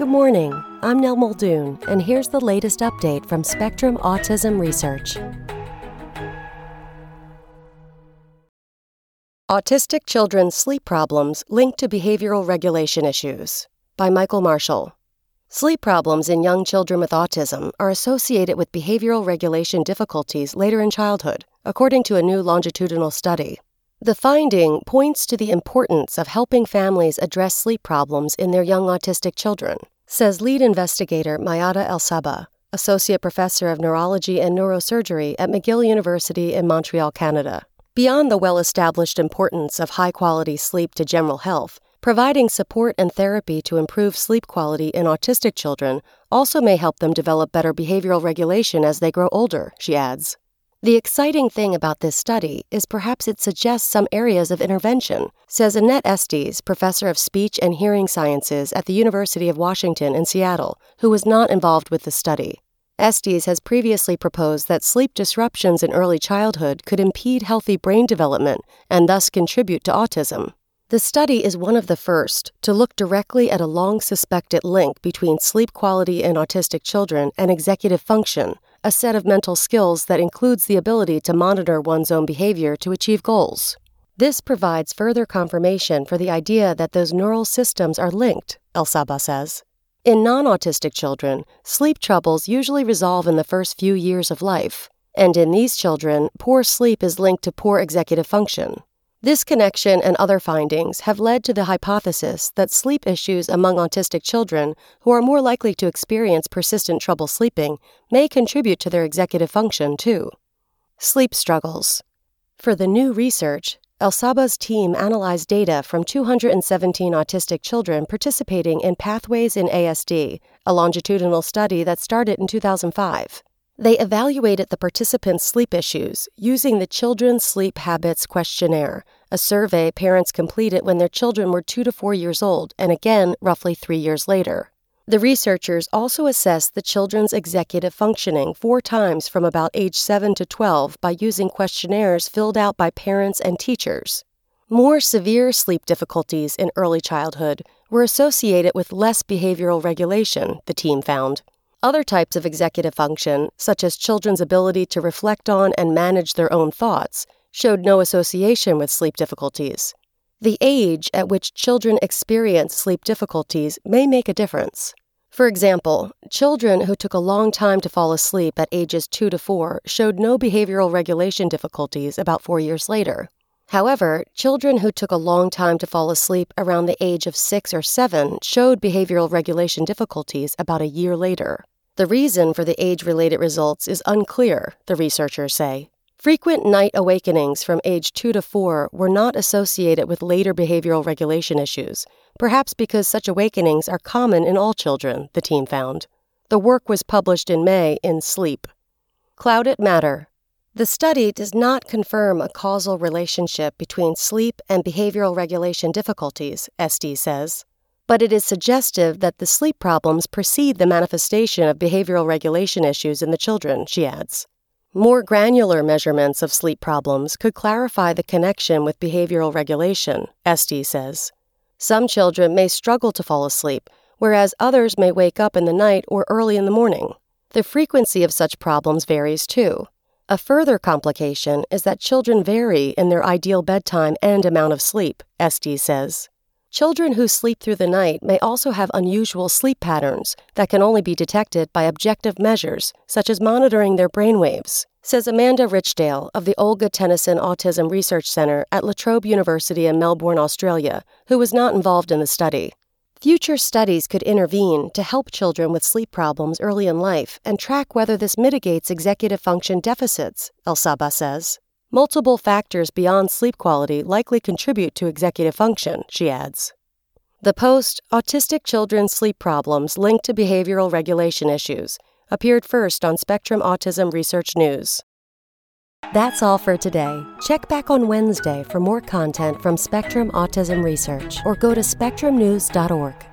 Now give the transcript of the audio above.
Good morning. I'm Nell Muldoon, and here's the latest update from Spectrum Autism Research. Autistic Children's Sleep Problems Linked to Behavioral Regulation Issues by Michael Marshall. Sleep problems in young children with autism are associated with behavioral regulation difficulties later in childhood, according to a new longitudinal study. The finding points to the importance of helping families address sleep problems in their young autistic children, says lead investigator Mayada Elsabbagh, associate professor of neurology and neurosurgery at McGill University in Montreal, Canada. Beyond the well established importance of high quality sleep to general health, providing support and therapy to improve sleep quality in autistic children also may help them develop better behavioral regulation as they grow older, she adds. The exciting thing about this study is perhaps it suggests some areas of intervention, says Annette Estes, professor of speech and hearing sciences at the University of Washington in Seattle, who was not involved with the study. Estes has previously proposed that sleep disruptions in early childhood could impede healthy brain development and thus contribute to autism. The study is one of the first to look directly at a long suspected link between sleep quality in autistic children and executive function, a set of mental skills that includes the ability to monitor one's own behavior to achieve goals. This provides further confirmation for the idea that those neural systems are linked, Elsabbagh says. In non autistic children, sleep troubles usually resolve in the first few years of life, and in these children, poor sleep is linked to poor executive function. This connection and other findings have led to the hypothesis that sleep issues among autistic children who are more likely to experience persistent trouble sleeping may contribute to their executive function, too. Sleep struggles. For the new research, Elsabbagh's team analyzed data from 217 autistic children participating in Pathways in ASD, a longitudinal study that started in 2005. They evaluated the participants' sleep issues using the Children's Sleep Habits Questionnaire, a survey parents completed when their children were two to four years old, and again roughly three years later. The researchers also assessed the children's executive functioning four times from about age 7 to 12 by using questionnaires filled out by parents and teachers. More severe sleep difficulties in early childhood were associated with less behavioral regulation, the team found. Other types of executive function, such as children's ability to reflect on and manage their own thoughts, showed no association with sleep difficulties. The age at which children experience sleep difficulties may make a difference. For example, children who took a long time to fall asleep at ages 2 to 4 showed no behavioral regulation difficulties about four years later. However, children who took a long time to fall asleep around the age of 6 or 7 showed behavioral regulation difficulties about a year later. The reason for the age related results is unclear, the researchers say. Frequent night awakenings from age 2 to 4 were not associated with later behavioral regulation issues, perhaps because such awakenings are common in all children, the team found. The work was published in May in Sleep. Clouded Matter. The study does not confirm a causal relationship between sleep and behavioral regulation difficulties, Estes says but it is suggestive that the sleep problems precede the manifestation of behavioral regulation issues in the children, she adds. More granular measurements of sleep problems could clarify the connection with behavioral regulation, Estes says. Some children may struggle to fall asleep, whereas others may wake up in the night or early in the morning. The frequency of such problems varies too. A further complication is that children vary in their ideal bedtime and amount of sleep, Estes says. Children who sleep through the night may also have unusual sleep patterns that can only be detected by objective measures, such as monitoring their brainwaves, says Amanda Richdale of the Olga Tennison Autism Research Center at La Trobe University in Melbourne, Australia, who was not involved in the study. Future studies could intervene to help children with sleep problems early in life and track whether this mitigates executive function deficits, Elsabbagh says. Multiple factors beyond sleep quality likely contribute to executive function, she adds. The post, Autistic Children's Sleep Problems Linked to Behavioral Regulation Issues, appeared first on Spectrum Autism Research News. That's all for today. Check back on Wednesday for more content from Spectrum Autism Research or go to spectrumnews.org.